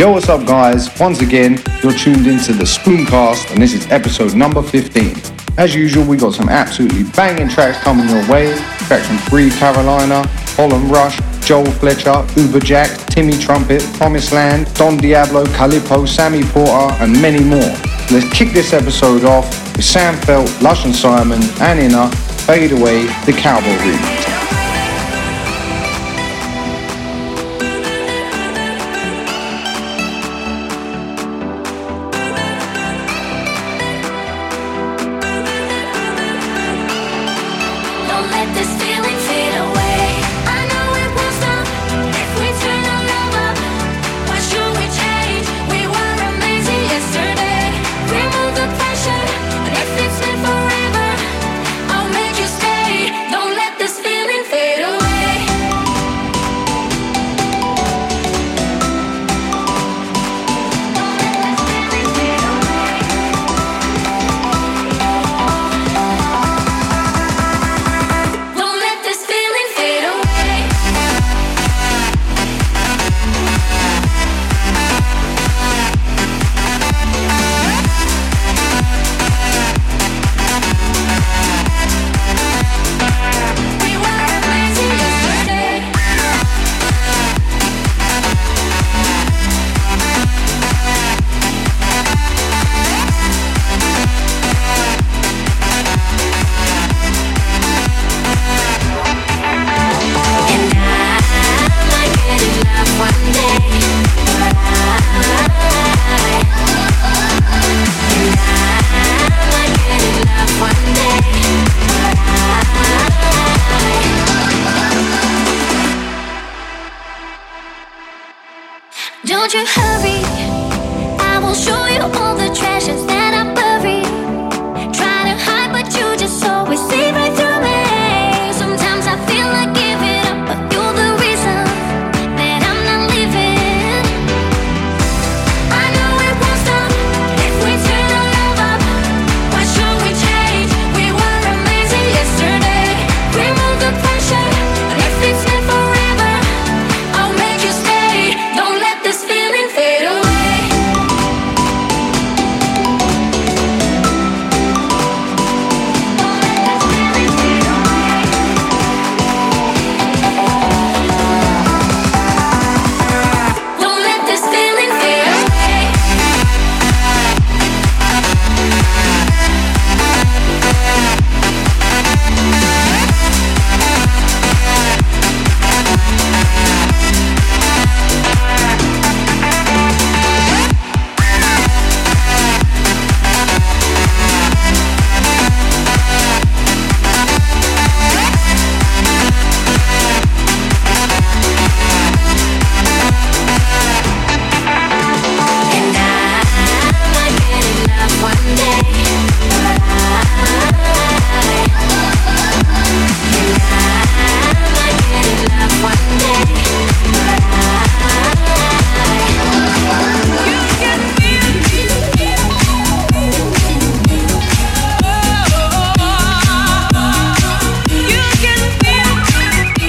Yo, what's up, guys? Once again, you're tuned into the Spooncast, and this is episode number 15. As usual, we got some absolutely banging tracks coming your way. Tracks from Breathe Carolina, Holl and Rush, Joel Fletcher, Uber Jack, Timmy Trumpet, Promise Land, Don Diablo, Calippo, Sammy Porter, and many more. Let's kick this episode off with Sam Feldt, Lush and Simon, and INNA, Fade Away, the Calvo remix.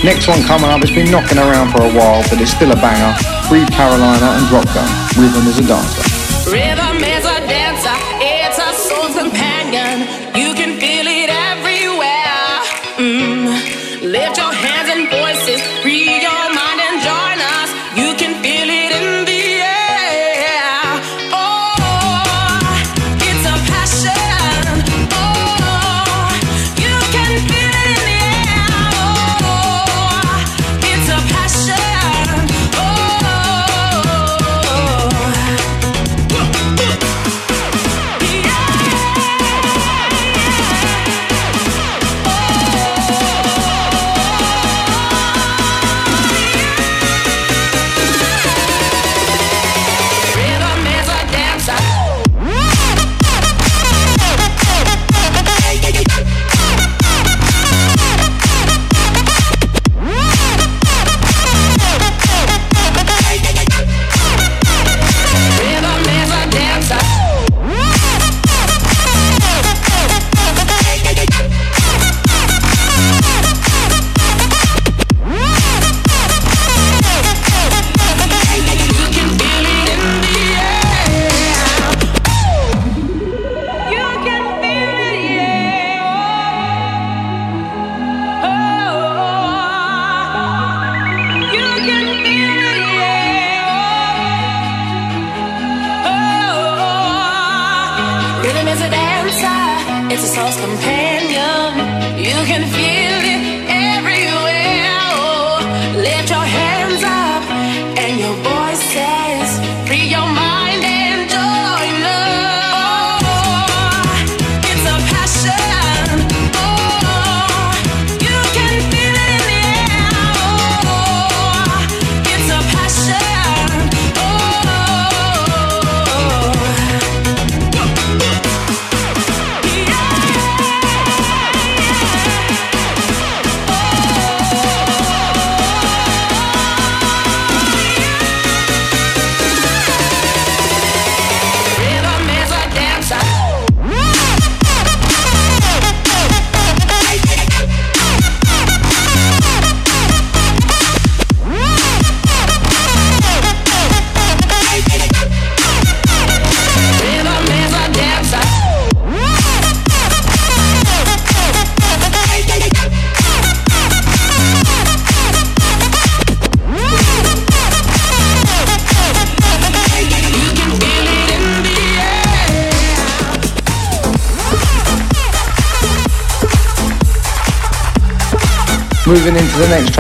Next one coming up, it's been knocking around for a while, but it's still a banger. Breathe Carolina and Drop Dropgun. Rhythm is a dancer.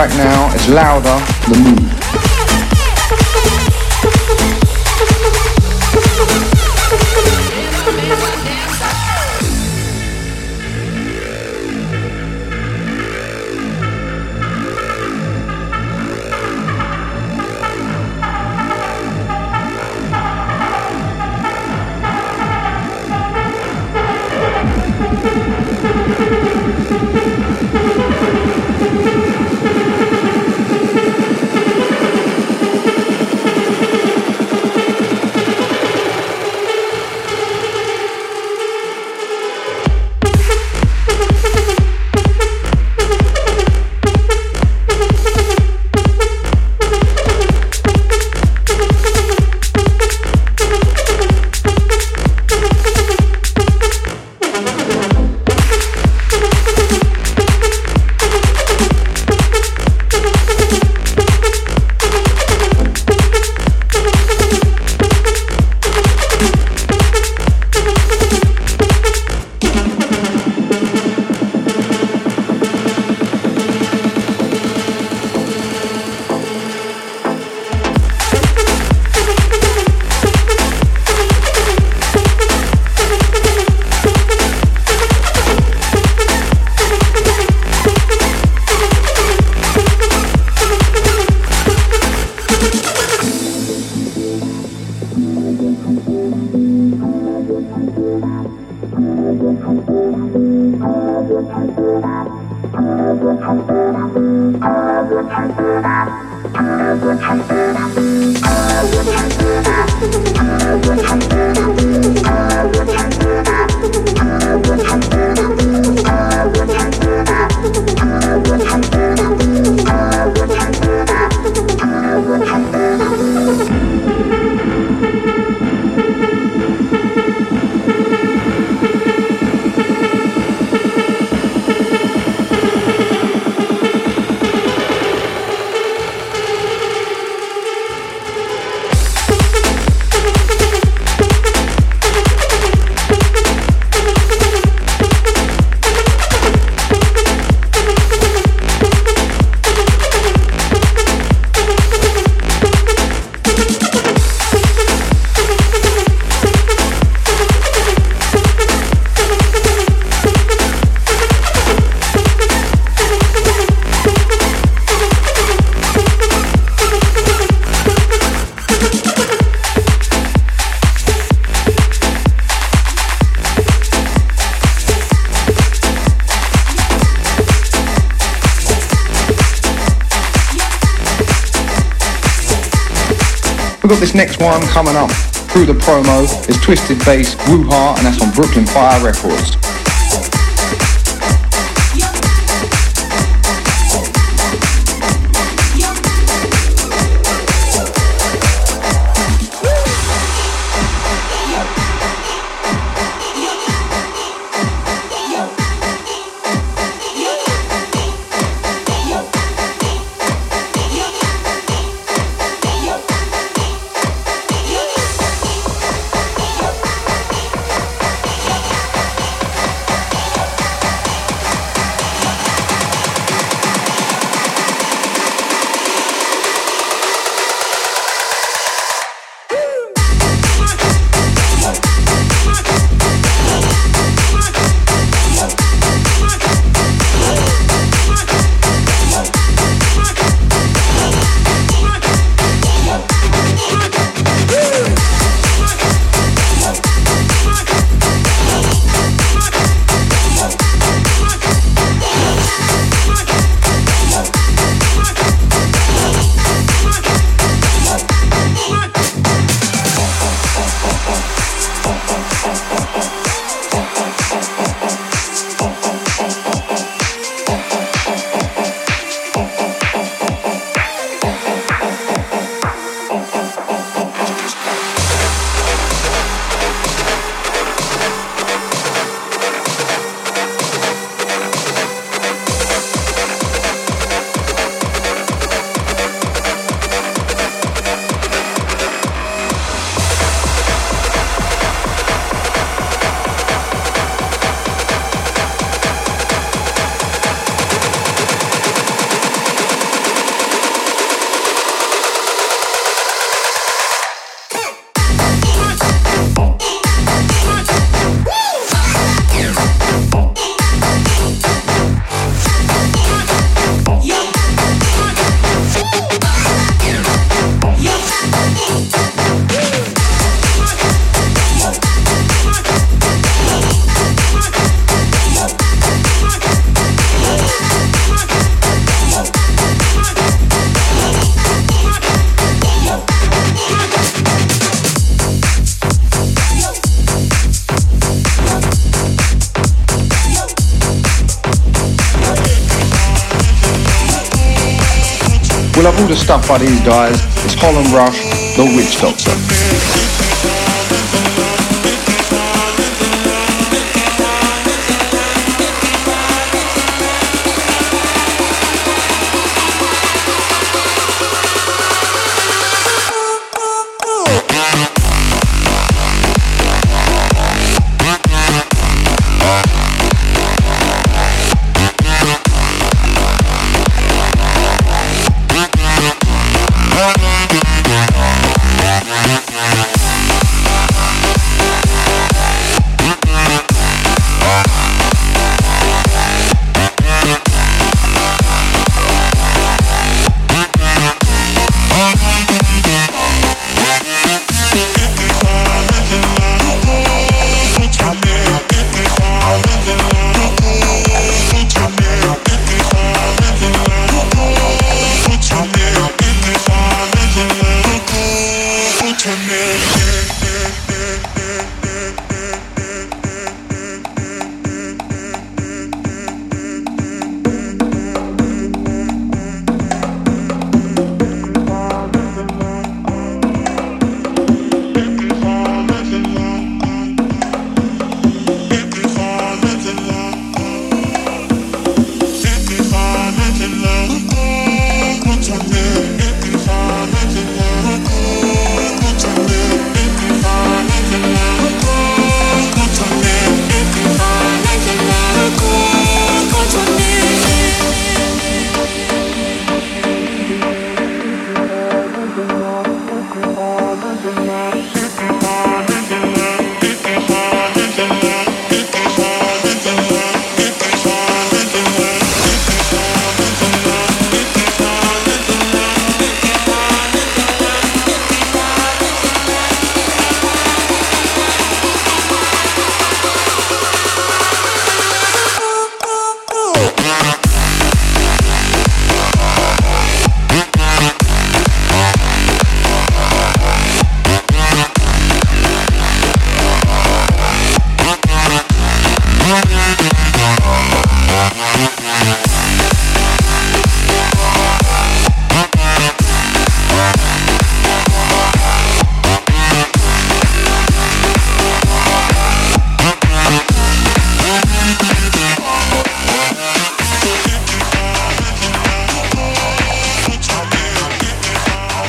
Track now, it's Louder, The Move. Got this next one coming up through the promo. It's Twisted Bass, Heart, and that's on Brooklyn Fire Records. Stuff by these guys. It's Holl and Rush, the Witch Doctor.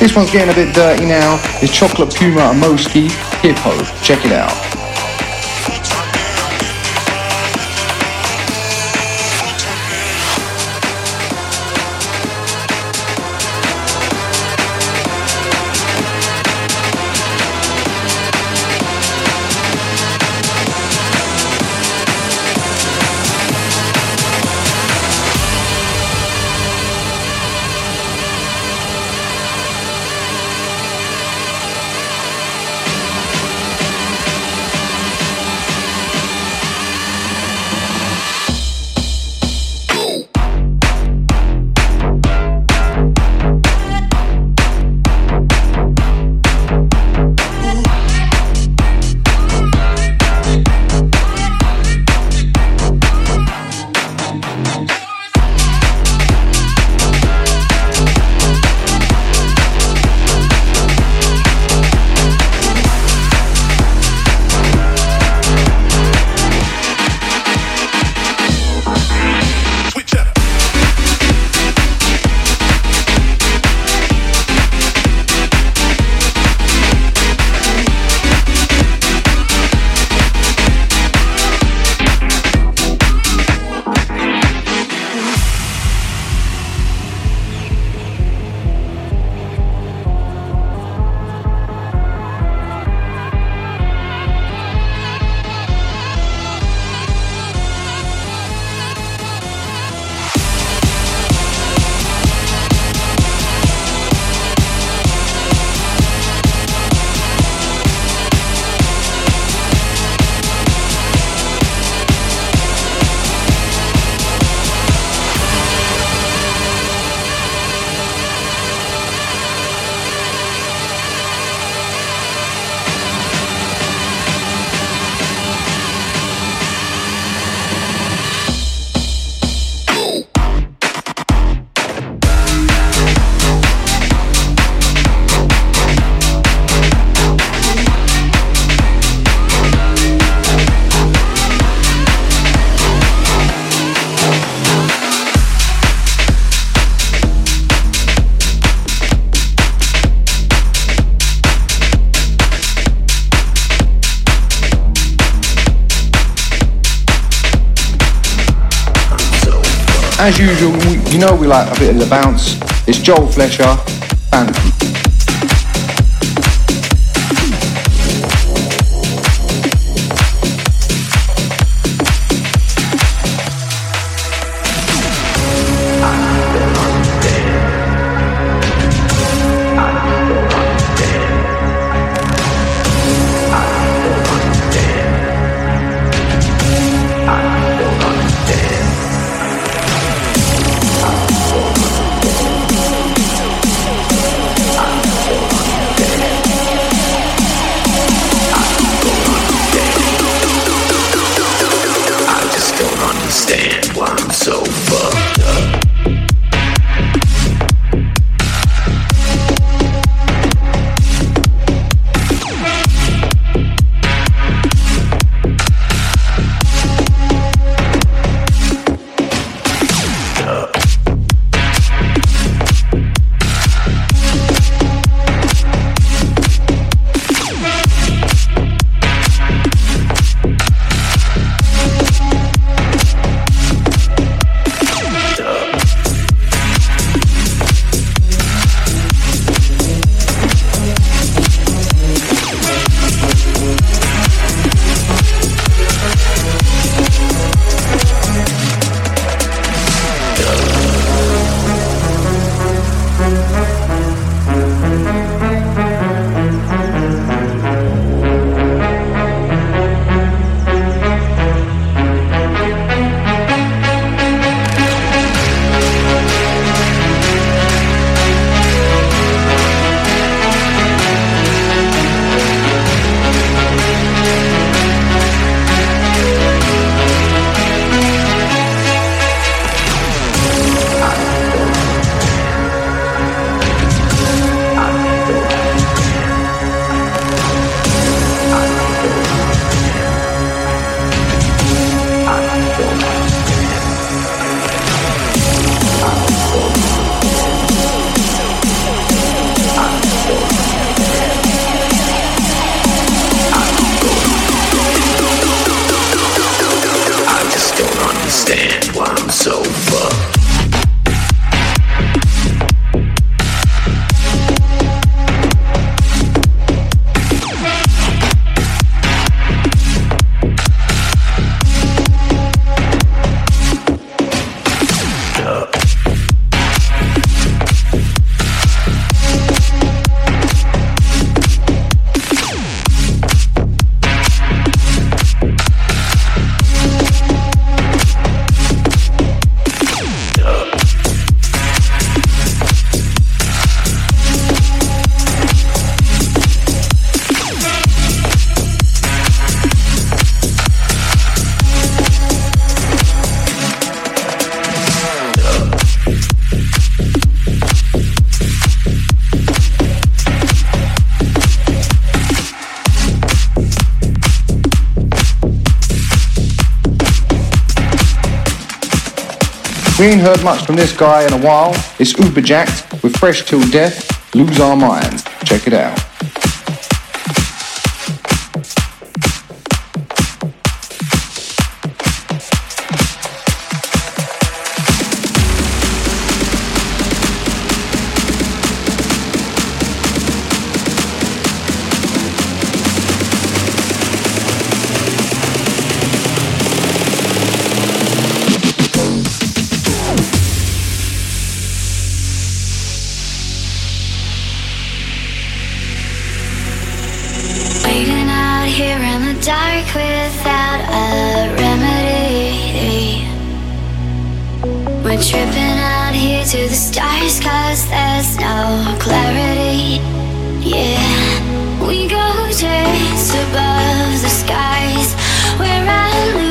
This one's getting a bit dirty now. It's Chocolate Puma and Moksi Hippo. Check it out. As usual, you know we like a bit of the bounce. It's Joel Fletcher, We ain't heard much from this guy in a while. It's Uberjak'd with Fresh Til Death, Lose Our Minds. Check it out. above the skies where I live.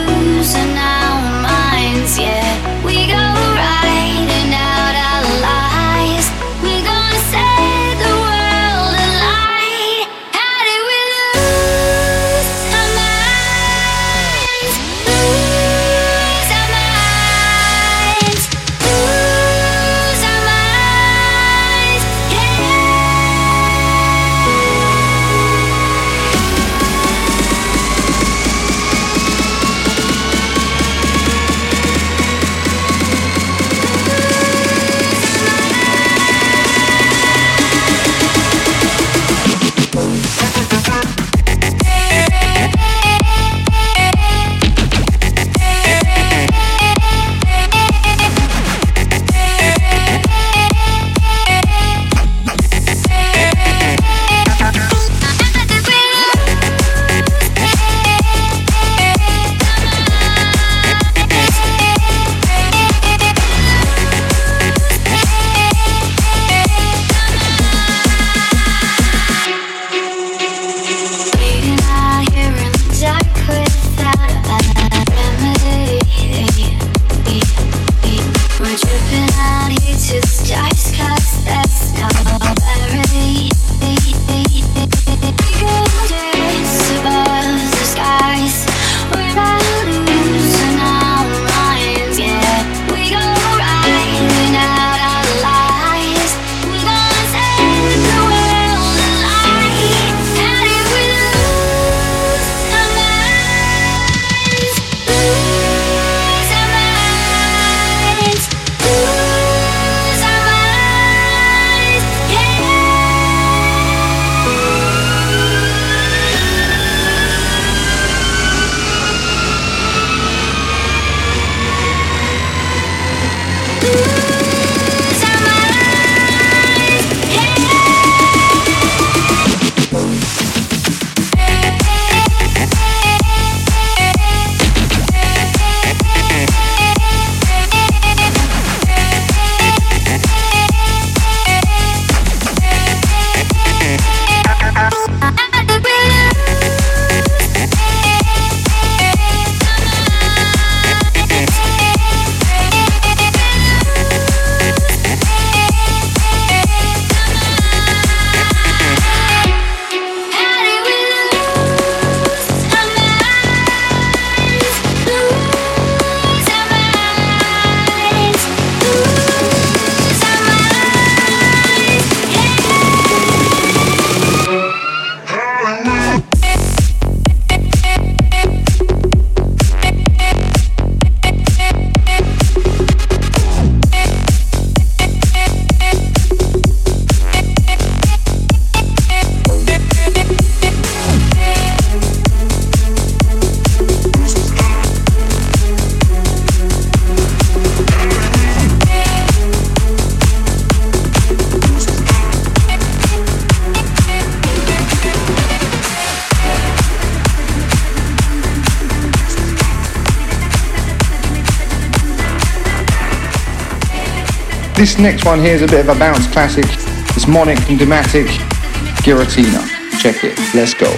This next one here is a bit of a bounce classic. It's Monik and Dimatik, Giratina. Check it. Let's go.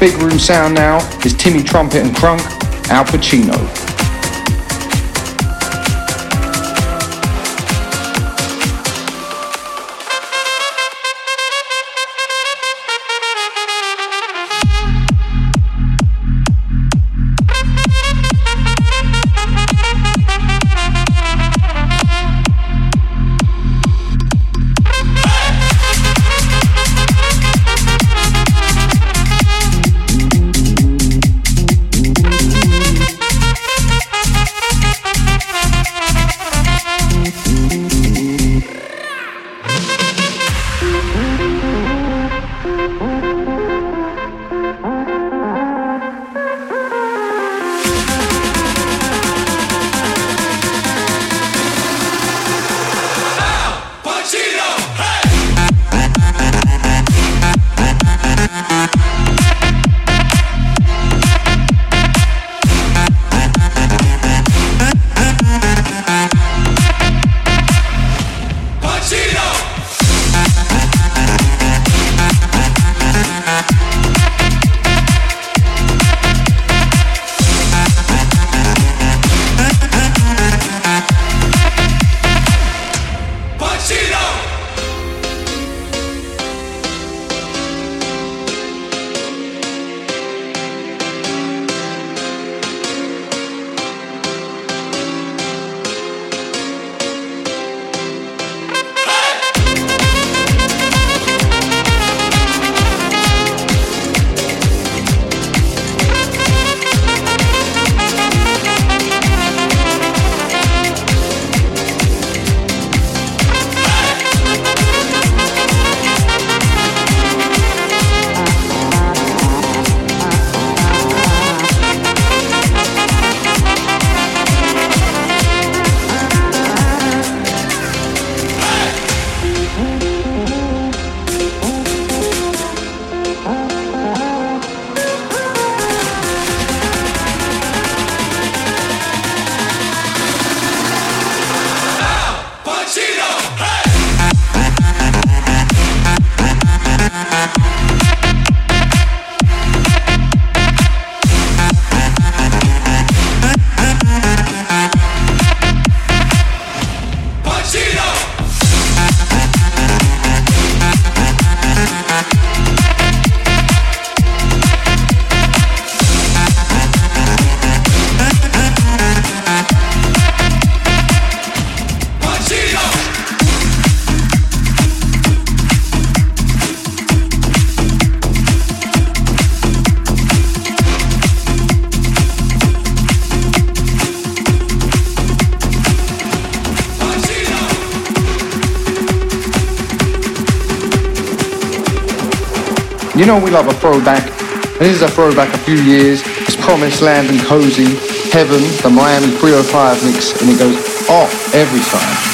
Big room sound now is Timmy Trumpet and Krunk, Al Pacino. Know we love a throwback. And this is a throwback a few years. It's Promise Land and Cozi, Heaven, the Miami 305 mix, and it goes off every time.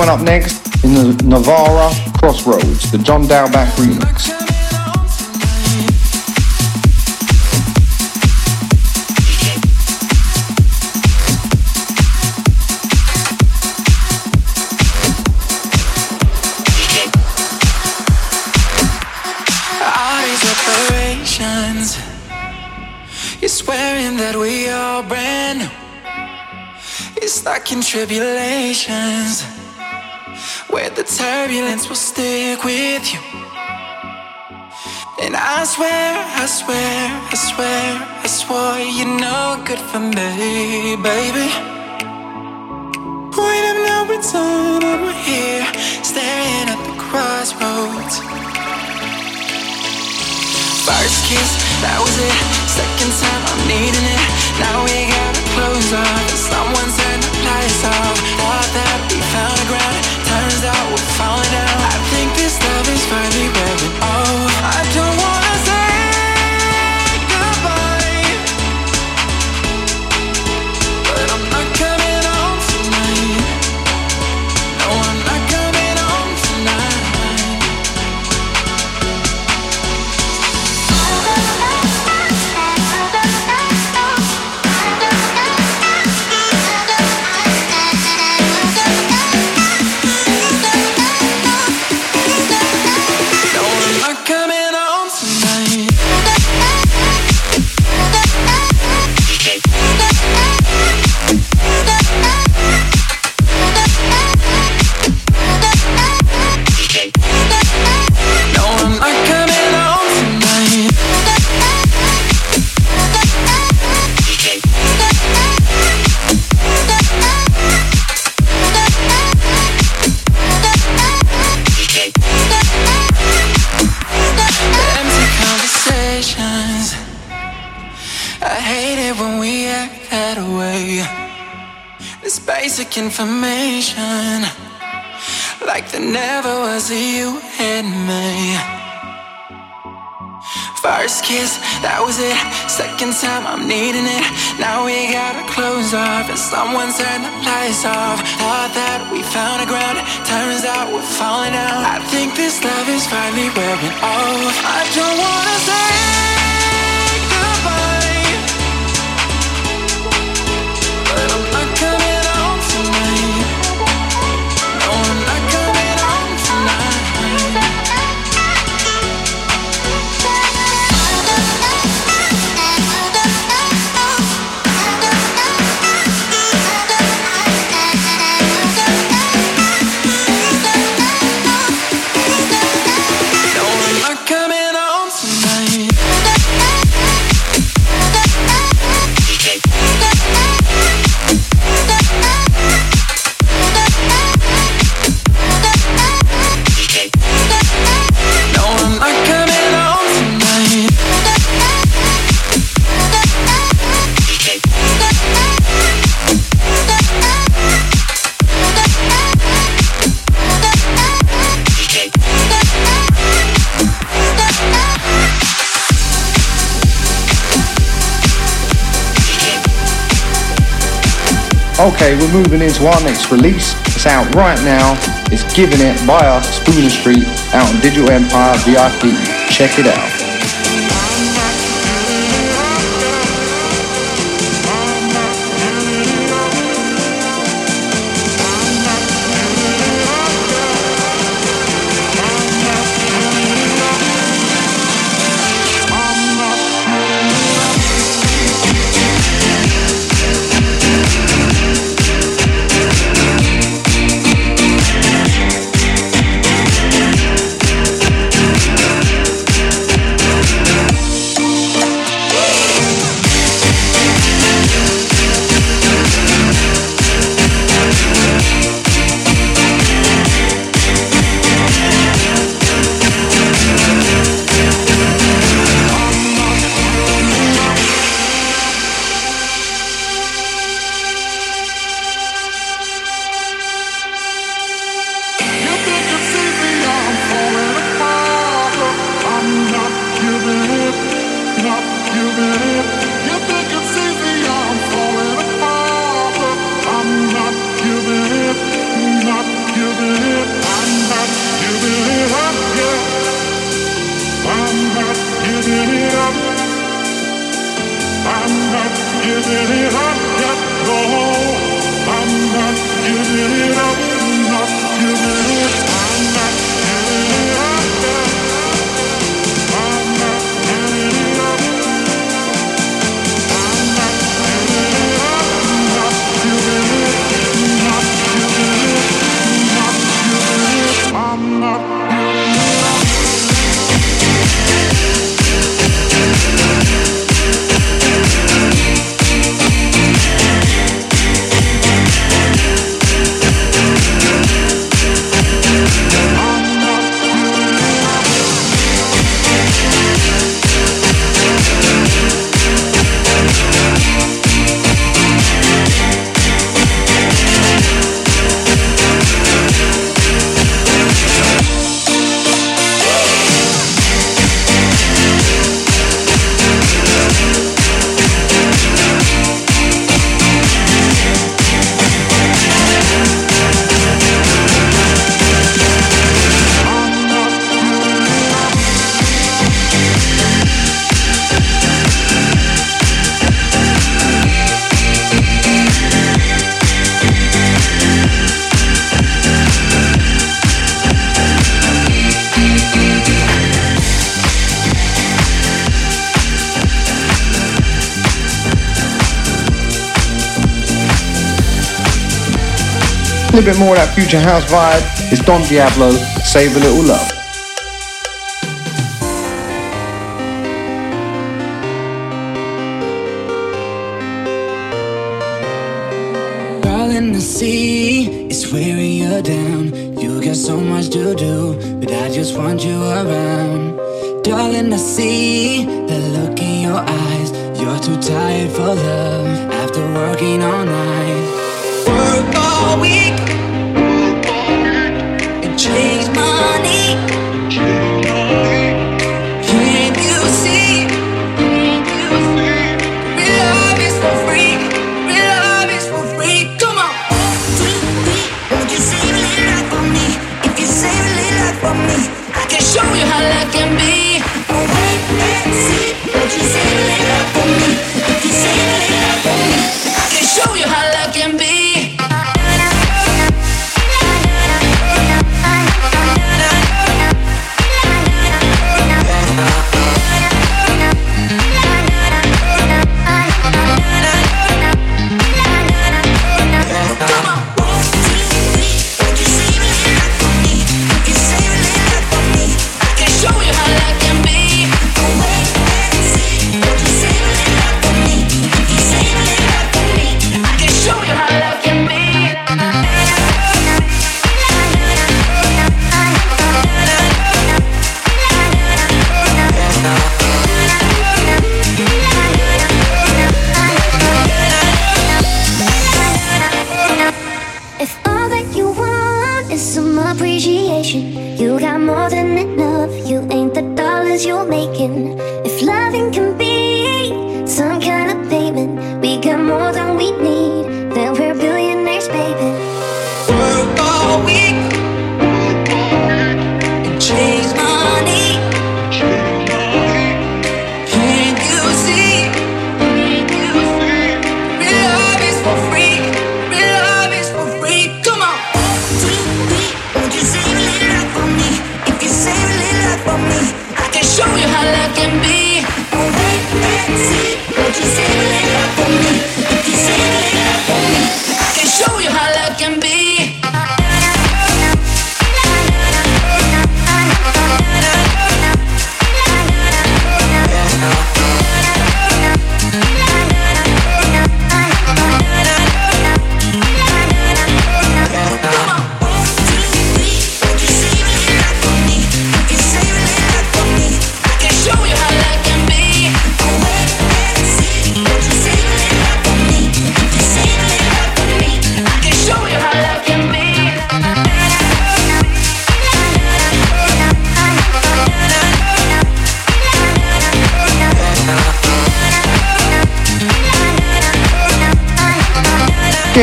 Coming up next in the Navarra Crossroads, the John Dahlback remix. stuck in tribulations where the turbulence will stick with you. And I swear, I swear, I swear, I swore you're no good for me, baby. Point of no return, and we're here, staring at the crossroads. First kiss, that was it. Second time, I'm needing it. Now we gotta close off. Someone turned the lights off. Thought that we found ground. Out we're out. I think this love is finally wearing off. That was it. Second time, I'm needing it. Now we gotta close off, and someone turned the lights off. Thought that we found a ground, turns out we're falling out. I think this love is finally wearing off. I don't wanna say Okay, we're moving into our next release. It's out right now. It's Giving It by us, Spooner Street, out on Digital Empire VIP. Check it out. A bit more of that future house vibe. It's Don Diablo, Save a Little Love. Darling, I see it's wearing you down. You got so much to do, but I just want you around. Darling, I see the look in your eyes. You're too tired for love after working all night. All week chase money.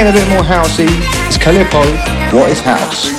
A bit more housey, it's Calippo, What is House?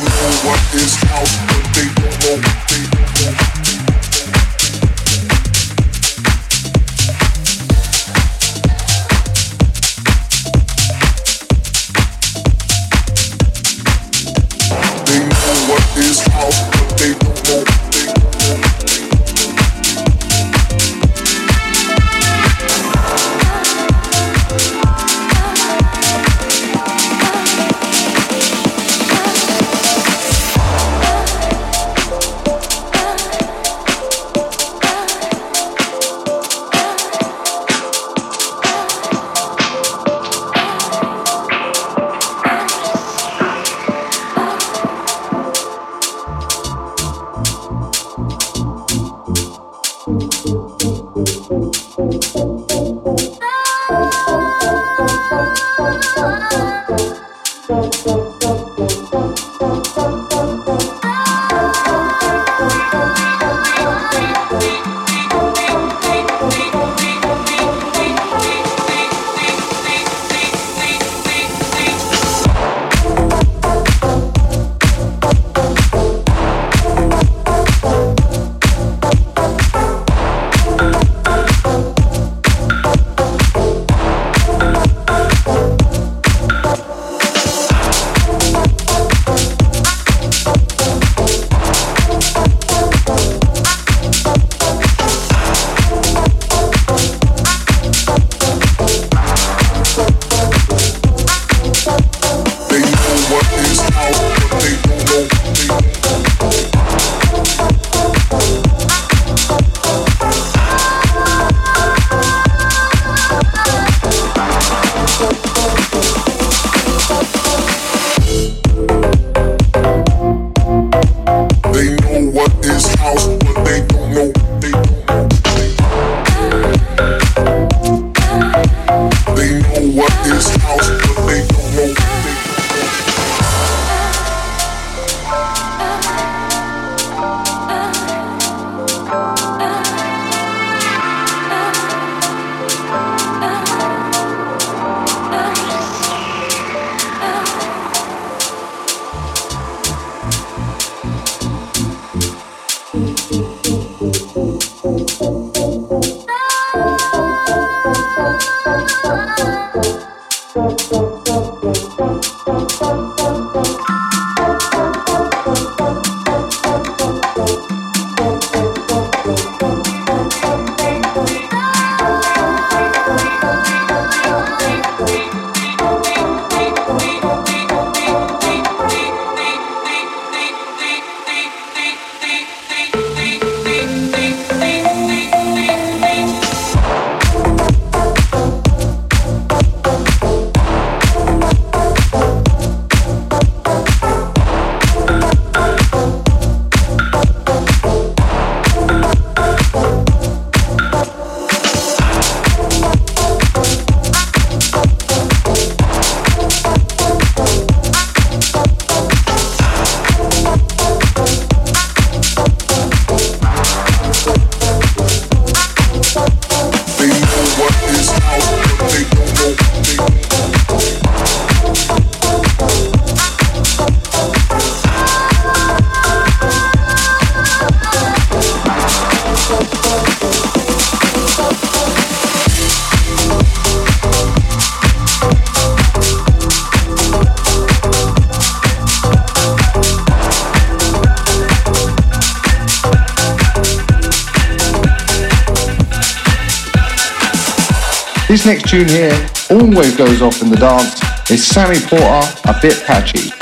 Tune here always goes off in the dance. is Sammy Porter, a bit patchy.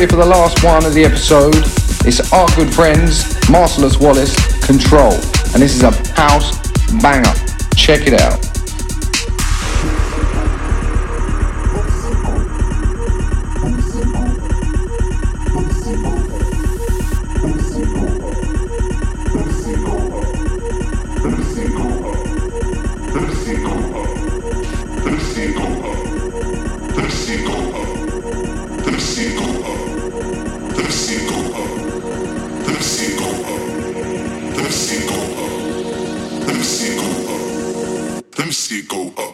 Ready for the last one of the episode? It's our good friends, Marcellus Wallace, Control. And this is a house banger. Check it out. go up.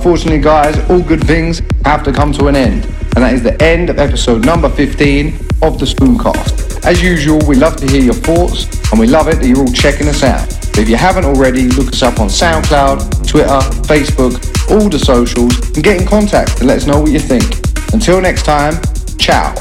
Unfortunately, guys, all good things have to come to an end. And that is the end of episode number 15 of the Spooncast. As usual, we love to hear your thoughts and we love it that you're all checking us out. If you haven't already, look us up on SoundCloud, Twitter, Facebook, all the socials, and get in contact to let us know what you think. Until next time, ciao.